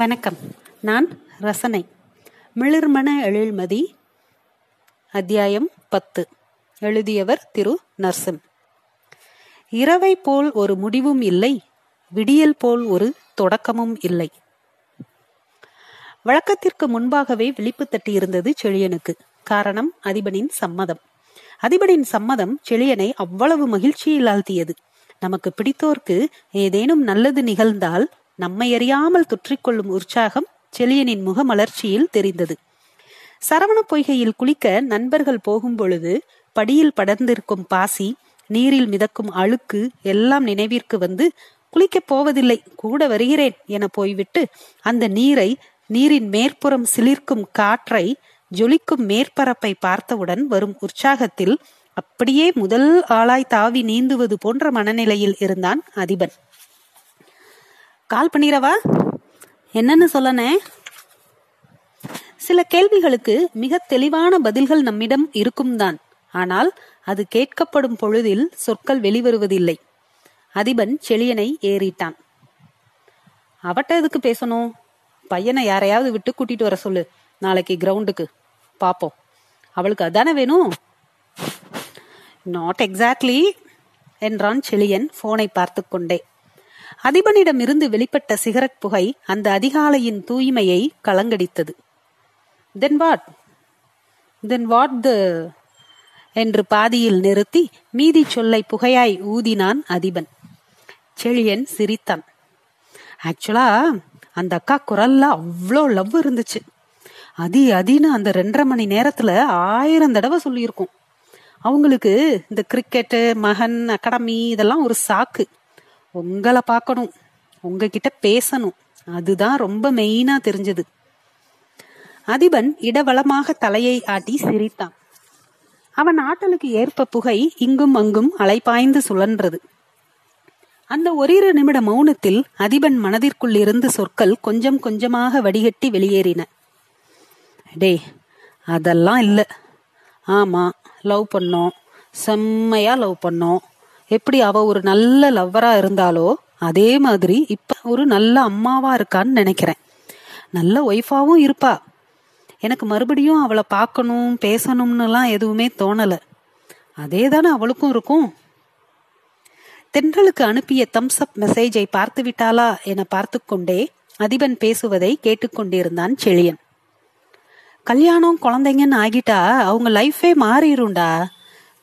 வணக்கம். நான் ரசனை. மிளிர்மன எழில்மதி அத்தியாயம் பத்து. எழுதியவர் திரு நர்சன் இரவை போல் ஒரு முடிவும் இல்லை விடியல் போல் ஒரு தொடக்கமும் இல்லை. வழக்கத்திற்கு முன்பாகவே விழிப்பு தட்டியிருந்தது செழியனுக்கு. காரணம் அதிபனின் சம்மதம். அதிபனின் சம்மதம் செழியனை அவ்வளவு மகிழ்ச்சியில் ஆழ்த்தியது நமக்கு பிடித்தோர்க்கு ஏதேனும் நல்லது நிகழ்ந்தால் நம்மை அறியாமல் தொற்றிக்கொள்ளும் உற்சாகம் செழியனின் முகமலர்ச்சியில் தெரிந்தது. சரவண பொய்கையில் குளிக்க நண்பர்கள் போகும் பொழுது படியில் படர்ந்திருக்கும் பாசி நீரில் மிதக்கும் அழுக்கு எல்லாம் நினைவிற்கு வந்து குளிக்கப் போவதில்லை கூட வருகிறேன் என போய்விட்டு அந்த நீரை நீரின் மேற்புறம் சிலிர்க்கும் காற்றை ஜொலிக்கும் மேற்பரப்பை பார்த்தவுடன் வரும் உற்சாகத்தில் அப்படியே முதல் ஆளாய் தாவி நீந்துவது போன்ற மனநிலையில் இருந்தான் அதிபன். கால் பண்ணிரவா என்னன்னு சொல்லனே. சில கேள்விகளுக்கு மிக தெளிவான பதில்கள் நம்மிடம் இருக்கும் தான் ஆனால் அது கேட்கப்படும் பொழுதில் சொற்கள் வெளிவருவதில்லை. அதிபன் செழியனை ஏறிட்டான். அவட்ட எதுக்கு பேசணும்? பையனை யாரையாவது விட்டு கூட்டிட்டு வர சொல்லு. நாளைக்கு கிரவுண்டுக்கு. பாப்போம். அவளுக்கு அதானே வேணும்? நாட் எக்ஸாக்ட்லி என்றான் செழியன் போனை பார்த்து கொண்டே. அதிபனிடமிருந்து வெளிப்பட்ட சிகரெட் புகை அந்த அதிகாலையின் தூய்மையை கலங்கடித்தது. Then what then what the என்று பாதியில் நிறுத்தி மீதி சொல்லை புகையாய் ஊதினான் அதிபன். செழியன் சிரித்தான். ஆக்சுவலா அந்த அக்கா குரல்ல அவ்வளோ லவ் இருந்துச்சு. அதி அதின்னு அந்த ரெண்டரை மணி நேரத்துல ஆயிரம் தடவை சொல்லியிருக்கோம். அவங்களுக்கு இந்த கிரிக்கெட்டு மகன் அகாடமி இதெல்லாம் ஒரு சாக்கு. உங்களை பார்க்கணும். உங்ககிட்ட பேசணும். அதுதான் ரொம்ப மெயினா தெரிஞ்சது. அதிபன் இடவளமாக தலையை ஆட்டி சிரித்தான். அவன் ஆட்டலுக்கு ஏற்ப புகை இங்கும் அங்கும் அலைபாய்ந்து சுழன்றது. அந்த ஒரிரு நிமிட மௌனத்தில் அதிபன் மனதிற்குள் இருந்து சொற்கள் கொஞ்சம் கொஞ்சமாக வடிகட்டி வெளியேறின. டே அதெல்லாம் இல்ல. ஆமா லவ் பண்ணோம். செம்மையா லவ் பண்ணோம். எப்படி அவ ஒரு நல்ல லவ்வரா இருந்தாலோ அதே மாதிரி இப்ப ஒரு நல்ல அம்மாவா இருக்கான்னு நினைக்கிறேன். நல்ல ஒய்ஃபாவும் இருப்பா. எனக்கு மறுபடியும் அவளை பார்க்கணும் பேசணும்னுலாம் எதுவுமே தோணல. அதே தானே அவளுக்கும் இருக்கும். தென்றலுக்கு அனுப்பிய தம்ஸ் அப் மெசேஜை பார்த்து விட்டாளா என பார்த்து கொண்டே அதிபன் பேசுவதை கேட்டுக்கொண்டிருந்தான் செழியன். கல்யாணம் குழந்தைங்கன்னு ஆகிட்டா அவங்க லைஃபே மாறிடும்டா.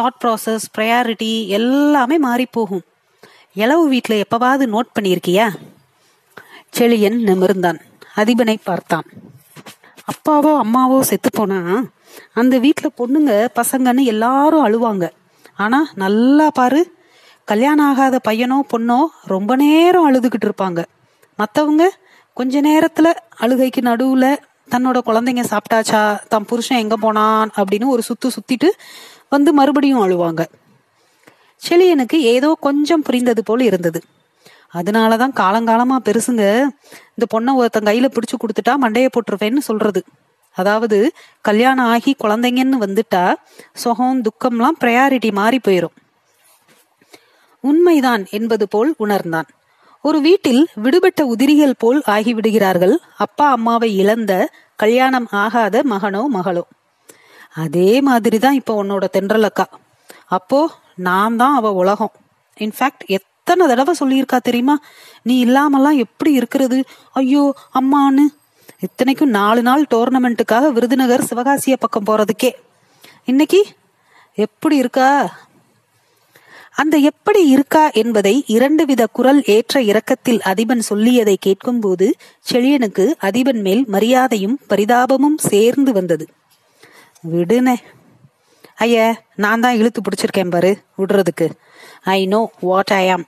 தாட் ப்ராசஸ் ப்ரையாரிட்டி எல்லாமே மாறி போகும். இளவு வீட்டில் எப்பவாவது நோட் பண்ணியிருக்கியா? செழியன் நிமிர்ந்தான். அதிபனை பார்த்தான். அப்பாவோ அம்மாவோ செத்து போனா அந்த வீட்டில் பொண்ணுங்க பசங்கன்னு எல்லாரும் அழுவாங்க. ஆனா நல்லா பாரு கல்யாணம் ஆகாத பையனோ பொண்ணோ ரொம்ப நேரம் அழுதுகிட்டு இருப்பாங்க. மற்றவங்க கொஞ்ச நேரத்துல அழுகைக்கு நடுவுல தன்னோட குழந்தைங்க சாப்பிட்டாச்சா தன் புருஷன் எங்க போனான் அப்படின்னு ஒரு சுத்து சுத்திட்டு வந்து மறுபடியும் அழுவாங்க. செழியனுக்கு ஏதோ கொஞ்சம் புரிந்தது போல இருந்தது. அதனாலதான் காலங்காலமா பெருசுங்க இந்த பொண்ணை ஒருத்தன் கையில பிடிச்சு கொடுத்துட்டா மண்டைய போட்டுருவேன்னு சொல்றது. அதாவது கல்யாணம் ஆகி குழந்தைங்கன்னு வந்துட்டா சுகம் துக்கம்லாம் ப்ரையாரிட்டி மாறி போயிரும். உண்மைதான் என்பது போல் உணர்ந்தான். ஒரு வீட்டில் விடுபட்ட உதிரிகள் போல் ஆகிவிடுகிறார்கள். அப்பா அம்மாவை இழந்த கல்யாணம் ஆகாத மகனோ மகளோ. அதே மாதிரிதான் இப்போ உன்னோட தென்றல் அக்கா. அப்போ நான் தான் அவ உலகம். இன்ஃபேக்ட் எத்தனை தடவை சொல்லியிருக்கா தெரியுமா? நீ இல்லாமலாம் எப்படி இருக்கிறது? ஐயோ அம்மான்னு. இத்தனைக்கும் நாலு நாள் டோர்னமெண்ட்டுக்காக விருதுநகர் சிவகாசிய பக்கம் போறதுக்கே. இன்னைக்கு எப்படி இருக்கா? அந்த எப்படி இருக்கா என்பதை இரண்டு வித குரல் ஏற்ற இரக்கத்தில் அதிபன் சொல்லியதை கேட்கும்போது செழியனுக்கு அதிபன் மேல் மரியாதையும் பரிதாபமும் சேர்ந்து வந்தது. விடுனே. ஐய நான் தான் இழுத்து பிடிச்சிருக்கேன் பாரு விடுறதுக்கு. ஐ நோ வாட் ஐ ஆம்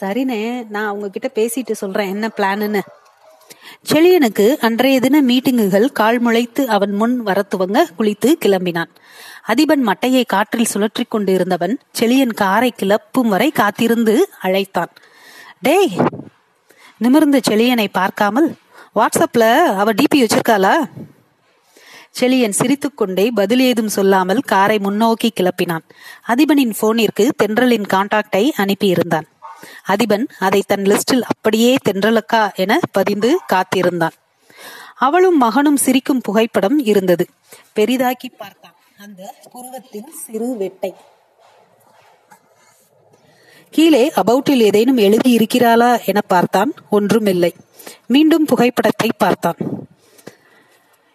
சரிண்ணே நான் அவங்க கிட்ட பேசிட்டு சொல்றேன் என்ன பிளான்னு செழியனுக்கு அன்றைய தின மீட்டிங்குகள் கால் முளைத்து அவன் முன் வரத்துவங்க குளித்து கிளம்பினான். அதிபன் மட்டையை காற்றில் சுழற்றி கொண்டு இருந்தவன் செழியன் காரை கிளப்பும் வரை காத்திருந்து அழைத்தான். டேய் நிமிர்ந்த செழியனை பார்க்காமல் வாட்ஸ்அப்ல அவ டிபி வச்சிருக்காளா? செழியன் சிரித்துக்கொண்டே பதில் ஏதும் சொல்லாமல் காரை முன்னோக்கி கிளப்பினான். அதிபனின் போனிற்கு தென்றலின் கான்டாக்டை அனுப்பியிருந்தான். அதிபன் அதை தன் லிஸ்டில் அப்படியே தென்றலக்கா என பதிந்து காத்திருந்தான். அவளும் மகனும் சிரிக்கும் புகைப்படம் இருந்தது. பெரிதாக்கி பார்த்தான். அந்த புருவத்தின் சிறு வெட்டை. கீழே அபவுட்டில் ஏதேனும் எழுதி இருக்கிறாளா என பார்த்தான். ஒன்றுமில்லை. மீண்டும் புகைப்படத்தை பார்த்தான்.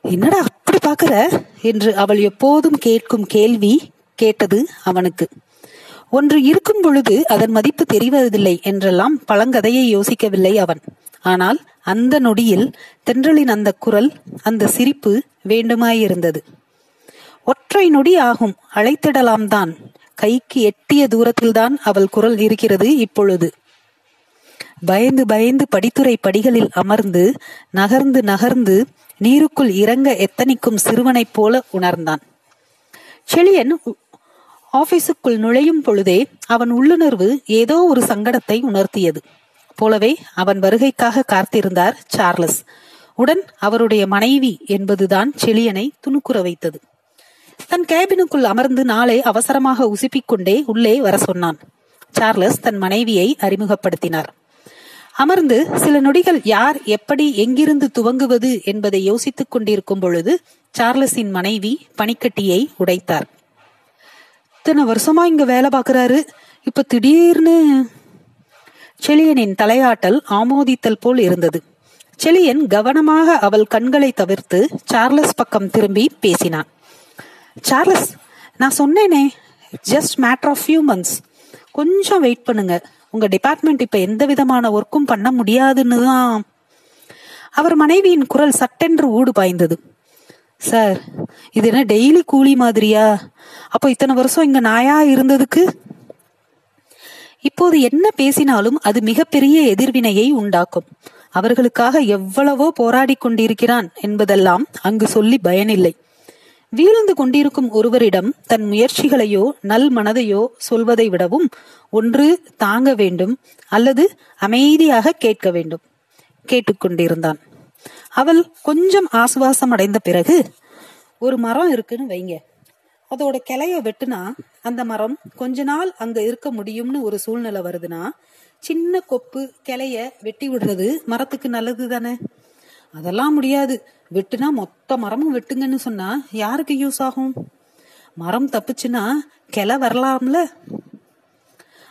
என்னடா எப்படி பாக்குற என்று அவள் எப்போதும் கேட்கும் கேள்வி கேட்டது அவனுக்கு. ஒன்று இருக்கும் பொழுது அதன் மதிப்பு தெரிவதில்லை என்றெல்லாம் பழங்கதையை யோசிக்கவில்லை அவன். ஆனால் அந்த நொடியில் தென்றலின் அந்த குரல் அந்த சிரிப்பு வேண்டுமாயிருந்தது. ஒற்றை நொடி ஆகும் அழைத்திடலாம் தான். கைக்கு எட்டிய தூரத்தில்தான் அவள் குரல் இருக்கிறது இப்பொழுது. பயந்து பயந்து படித்துறை படிகளில் அமர்ந்து நகர்ந்து நகர்ந்து நீருக்குள் இறங்க எத்தனிக்கும் சிறுவனைப் போல உணர்ந்தான். செழியன் ஆபீஸுக்குள் நுழையும் பொழுதே அவன் உள்ளுணர்வு ஏதோ ஒரு சங்கடத்தை உணர்த்தியது. போலவே அவன் வருகைக்காக காத்திருந்தார் சார்லஸ். உடன் அவருடைய மனைவி என்பதுதான் செழியனை துணுக்குற வைத்தது. தன் கேபினுக்குள் அமர்ந்து நாளை அவசரமாக உசுப்பிக் கொண்டே உள்ளே வர சொன்னான். சார்லஸ் தன் மனைவியை அறிமுகப்படுத்தினார். அமர்ந்து சில நொடிகள் யார் எப்படி எங்கிருந்து துவங்குவது என்பதை யோசித்துக் கொண்டிருக்கும் பொழுது சார்லஸின் மனைவி பனிக்கட்டியை உடைத்தார். இத்தனை வருஷமா இங்க வேலை பாக்குறாரு இப்ப திடீர்னு செழியனின் தலையாட்டல் ஆமோதித்தல் போல் இருந்தது. செழியன் கவனமாக அவள் கண்களை தவிர்த்து சார்லஸ் பக்கம் திரும்பி பேசினான். சார்லஸ் நான் சொன்னேனே just matter of few months கொஞ்சம் வெயிட் பண்ணுங்க. உங்க டிபார்ட்மெண்ட் இப்ப எந்த விதமான ஒர்க்கும் பண்ண முடியாதுன்னு தான். அவர் மனைவியின் குரல் சட்டென்று ஊடு பாய்ந்தது. சார் இது என்ன டெய்லி கூலி மாதிரியா? அப்போ இத்தனை வருஷம் இங்க நாயா இருந்ததுக்கு? இப்போது என்ன பேசினாலும் அது மிகப்பெரிய எதிர்வினையை உண்டாக்கும். அவர்களுக்காக எவ்வளவோ போராடி கொண்டிருக்கிறான் என்பதெல்லாம் அங்கு சொல்லி பயனில்லை. வீழ்ந்து கொண்டிருக்கும் ஒருவரிடம் தன் முயற்சிகளையோ நல் மனதையோ சொல்வதை விடவும் ஒன்று தாங்க வேண்டும் அல்லது அமைதியாக கேட்க வேண்டும். கேட்டுக்கொண்டிருந்தான் அவள் கொஞ்சம் ஆசுவாசம் அடைந்த பிறகு ஒரு மரம் இருக்குன்னு வைங்க. அதோட கிளைய வெட்டுனா அந்த மரம் கொஞ்ச நாள் அங்க இருக்க முடியும்னு ஒரு சூழ்நிலை வருதுன்னா சின்ன கொப்பு கிளைய வெட்டி விடுறது மரத்துக்கு நல்லது தானே அதெல்லாம் முடியாது. வெட்டுனா மொத்த மரமும் வெட்டுங்கன்னு சொன்னா யாருக்கு யூஸ் ஆகும்? மரம் தப்புச்சுன்னா கிளை வரலாம்ல?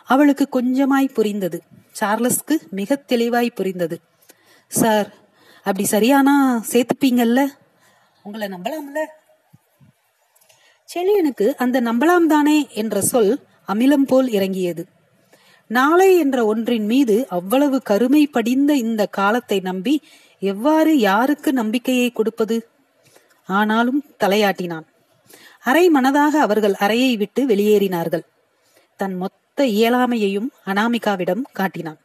அவளுக்கு கொஞ்சமாய் புரிந்தது. சார்லஸ்க்கு மிக தெளிவாய் புரிந்தது. சார் அப்படி சரியானா சேர்த்துப்பீங்கல்ல? உங்களை நம்பலாம்ல? செழியனுக்கு அந்த நம்பலாம் தானே என்ற சொல் அமிலம் போல் இறங்கியது. நாளை என்ற ஒன்றின் மீது அவ்வளவு கருமை படிந்த இந்த காலத்தை நம்பி எவ்வாறு யாருக்கு நம்பிக்கையை கொடுப்பது? ஆனாலும் தலையாட்டினான். அரை மனதாக அவர்கள் அறையை விட்டு வெளியேறினார்கள். தன் மொத்த இயலாமையையும் அனாமிகாவிடம் காட்டினான்.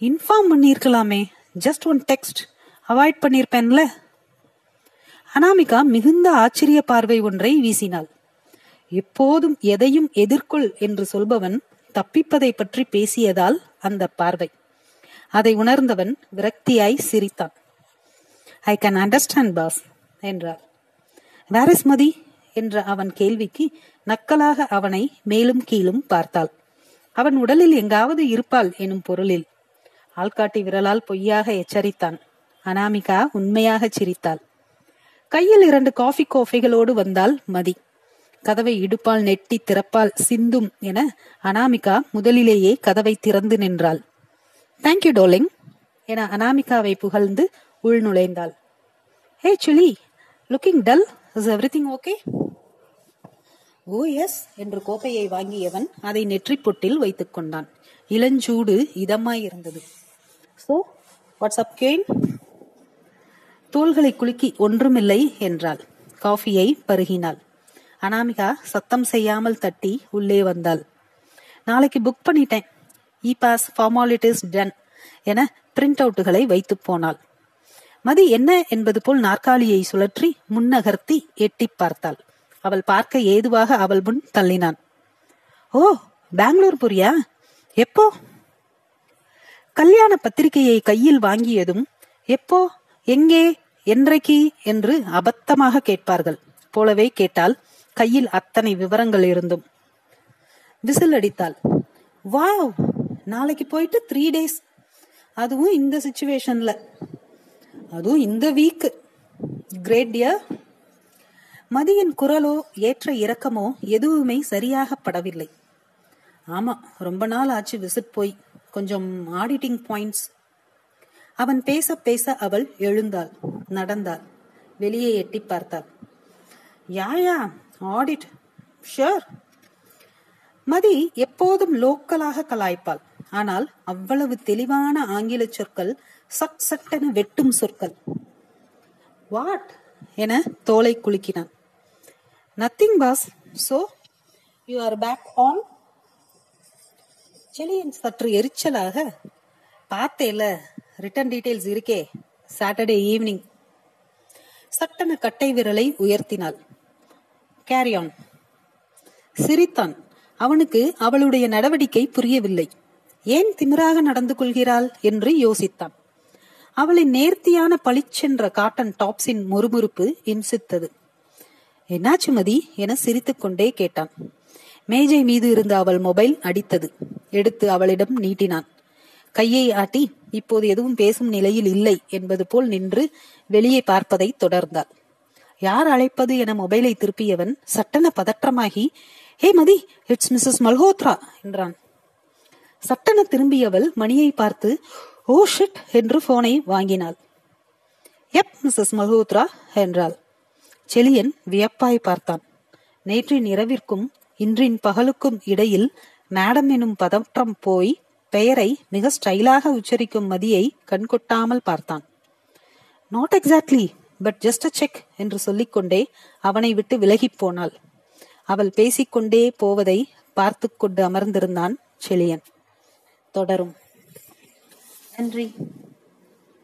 இன்ஃபார்ம் பண்ணிருக்கலாமே ஜஸ்ட் ஒன் டெக்ஸ்ட் அவாய்ட் பண்ணிருப்பேன்ல? அனாமிகா மிகுந்த ஆச்சரிய பார்வை ஒன்றை வீசினாள். எப்போதும் எதையும் எதிர்கொள் என்று சொல்பவன் தப்பிப்பதை பற்றி பேசியதால் அந்த பார்வை. அதை உணர்ந்தவன் விரக்தியாய் சிரித்தான். ஐ கேன் அண்டர்ஸ்டாண்ட் பாஸ் என்றார். வேர் மதி என்ற அவன் கேள்விக்கு நக்கலாக அவனை மேலும் கீழும் பார்த்தாள். அவன் உடலில் எங்காவது இருப்பாள் எனும் பொருளில். ஆள்காட்டி விரலால் பொய்யாக எச்சரித்தான். அனாமிகா உண்மையாக சிரித்தாள். கையில் இரண்டு காஃபி கோஃபைகளோடு வந்தால் மதி. கதவை இடுப்பால் நெட்டி திறப்பால் சிந்தும் என அனாமிகா முதலிலேயே கதவை திறந்து நின்றாள். தேங்க்யூ டோலிங் என அனாமிகாவை புகழ்ந்து உள் நுழைந்தாள். Hey சுலி looking dull is everything okay oh yes என்று கோப்பையை வாங்கியவன் அதை நெற்றி பொட்டில் வைத்துக் கொண்டான். இளஞ்சூடு இதமாய் இருந்தது. சோ வாட்ஸ் அப் கேன் தோள்களை குலுக்கி ஒன்றுமில்லை என்றாள். காஃபியை பருகினாள். அனாமிகா சத்தம் செய்யாமல் தட்டி உள்ளே வந்தாள். நாளைக்கு புக் பண்ணிட்டேன். இ பாஸ் ஃபார்மாலிட்டிஸ் டன் என பிரிண்ட் அவுட்டுகளை வைத்து போனாள். மதி என்ன? என்பது போல் நாற்காலியை சுழற்றி முன்னகர்த்தி எட்டி பார்த்தாள். அவள் பார்க்க ஏதுவாக அவள் முன் தள்ளினான். ஓ பெங்களூர் புரியா? எப்போ? கல்யாண பத்திரிகையை கையில் வாங்கியதும் எப்போ எங்கே என்றைக்கு? என்று அபத்தமாக கேட்பார்கள். போலவே கேட்டால் கையில் அத்தனை விவரங்கள் இருந்தும். விசில் அடித்தாள். வாவ்! நாளைக்கு போயிட்டு த்ரீ டேஸ் அதுவும் இந்த சுச்சுவேஷன்ல அதுவும் இந்த வீக் கிரேட் டியர் மதியின் குரலோ ஏற்ற இறக்கமோ எதுவுமே சரியாக படவில்லை ஆமா ரொம்ப நாள் ஆச்சு விசிட் போய். கொஞ்சம் ஆடிட்டிங் பாயிண்ட்ஸ் அவன் பேச பேச அவள் எழுந்தாள் நடந்தாள். வெளியே எட்டி பார்த்தாள். யாயா ஆடிட். ஷுர் மதி எப்போதும் லோக்கலாக கலாய்ப்பாள். ஆனால் அவ்வளவு தெளிவான ஆங்கில சொற்கள் சட் சட்டென வெட்டும் சொற்கள். வாட் என தோலை குலுக்கினான். Nothing boss so you are back on Chezhiyan சற்று எரிச்சலாக பார்த்தேல ரிட்டர்ன் டீடைல்ஸ் இருக்கே. சாட்டர்டே ஈவினிங் சட்டன கட்டை விரலை உயர்த்தினாள். கேரி ஆன் சிரித்தான் அவனுக்கு அவளுடைய நடவடிக்கை புரியவில்லை. ஏன் திமிராக நடந்து கொள்கிறாள் என்று யோசித்தான். அவளின் நேர்த்தியான பளிச்சென்ற காட்டன் டாப்ஸின் முறுமுறுப்பு இம்சித்தது. என்னாச்சு மதி? என சிரித்துக்கொண்டே கேட்டான். மேஜை மீது இருந்த அவள் மொபைல் அடித்தது. எடுத்து அவளிடம் நீட்டினான். கையை ஆட்டி இப்போது எதுவும் பேசும் நிலையில் இல்லை என்பது போல் நின்று வெளியே பார்ப்பதை தொடர்ந்தாள். யார் அழைப்பது என மொபைலை திருப்பியவன் சட்டன பதற்றமாகி hey Mathi it's Mrs Malhotra என்றான். சட்டன திரும்பியவள் மணியை பார்த்து ஓ ஷிட் என்று போனை வாங்கினாள். எப் மிஸ்ஸஸ் மல்ஹோத்ரா என்றாள். செலியன் வியப்பாய் பார்த்தான். நேற்றின் இரவிற்கும் இன்றின் பகலுக்கும் இடையில் மேடம் எனும் பதற்றம் போய் பெயரை மிக ஸ்டைலாக உச்சரிக்கும் மதியை கண்கொட்டாமல் பார்த்தான். Not exactly but just a check என்று சொல்லிக்கொண்டே அவனை விட்டு விலகிப் போனாள். அவள் பேசிக்கொண்டே போவதை பார்த்து கொண்டு அமர்ந்திருந்தான் செழியன். தொடரும். நன்றி.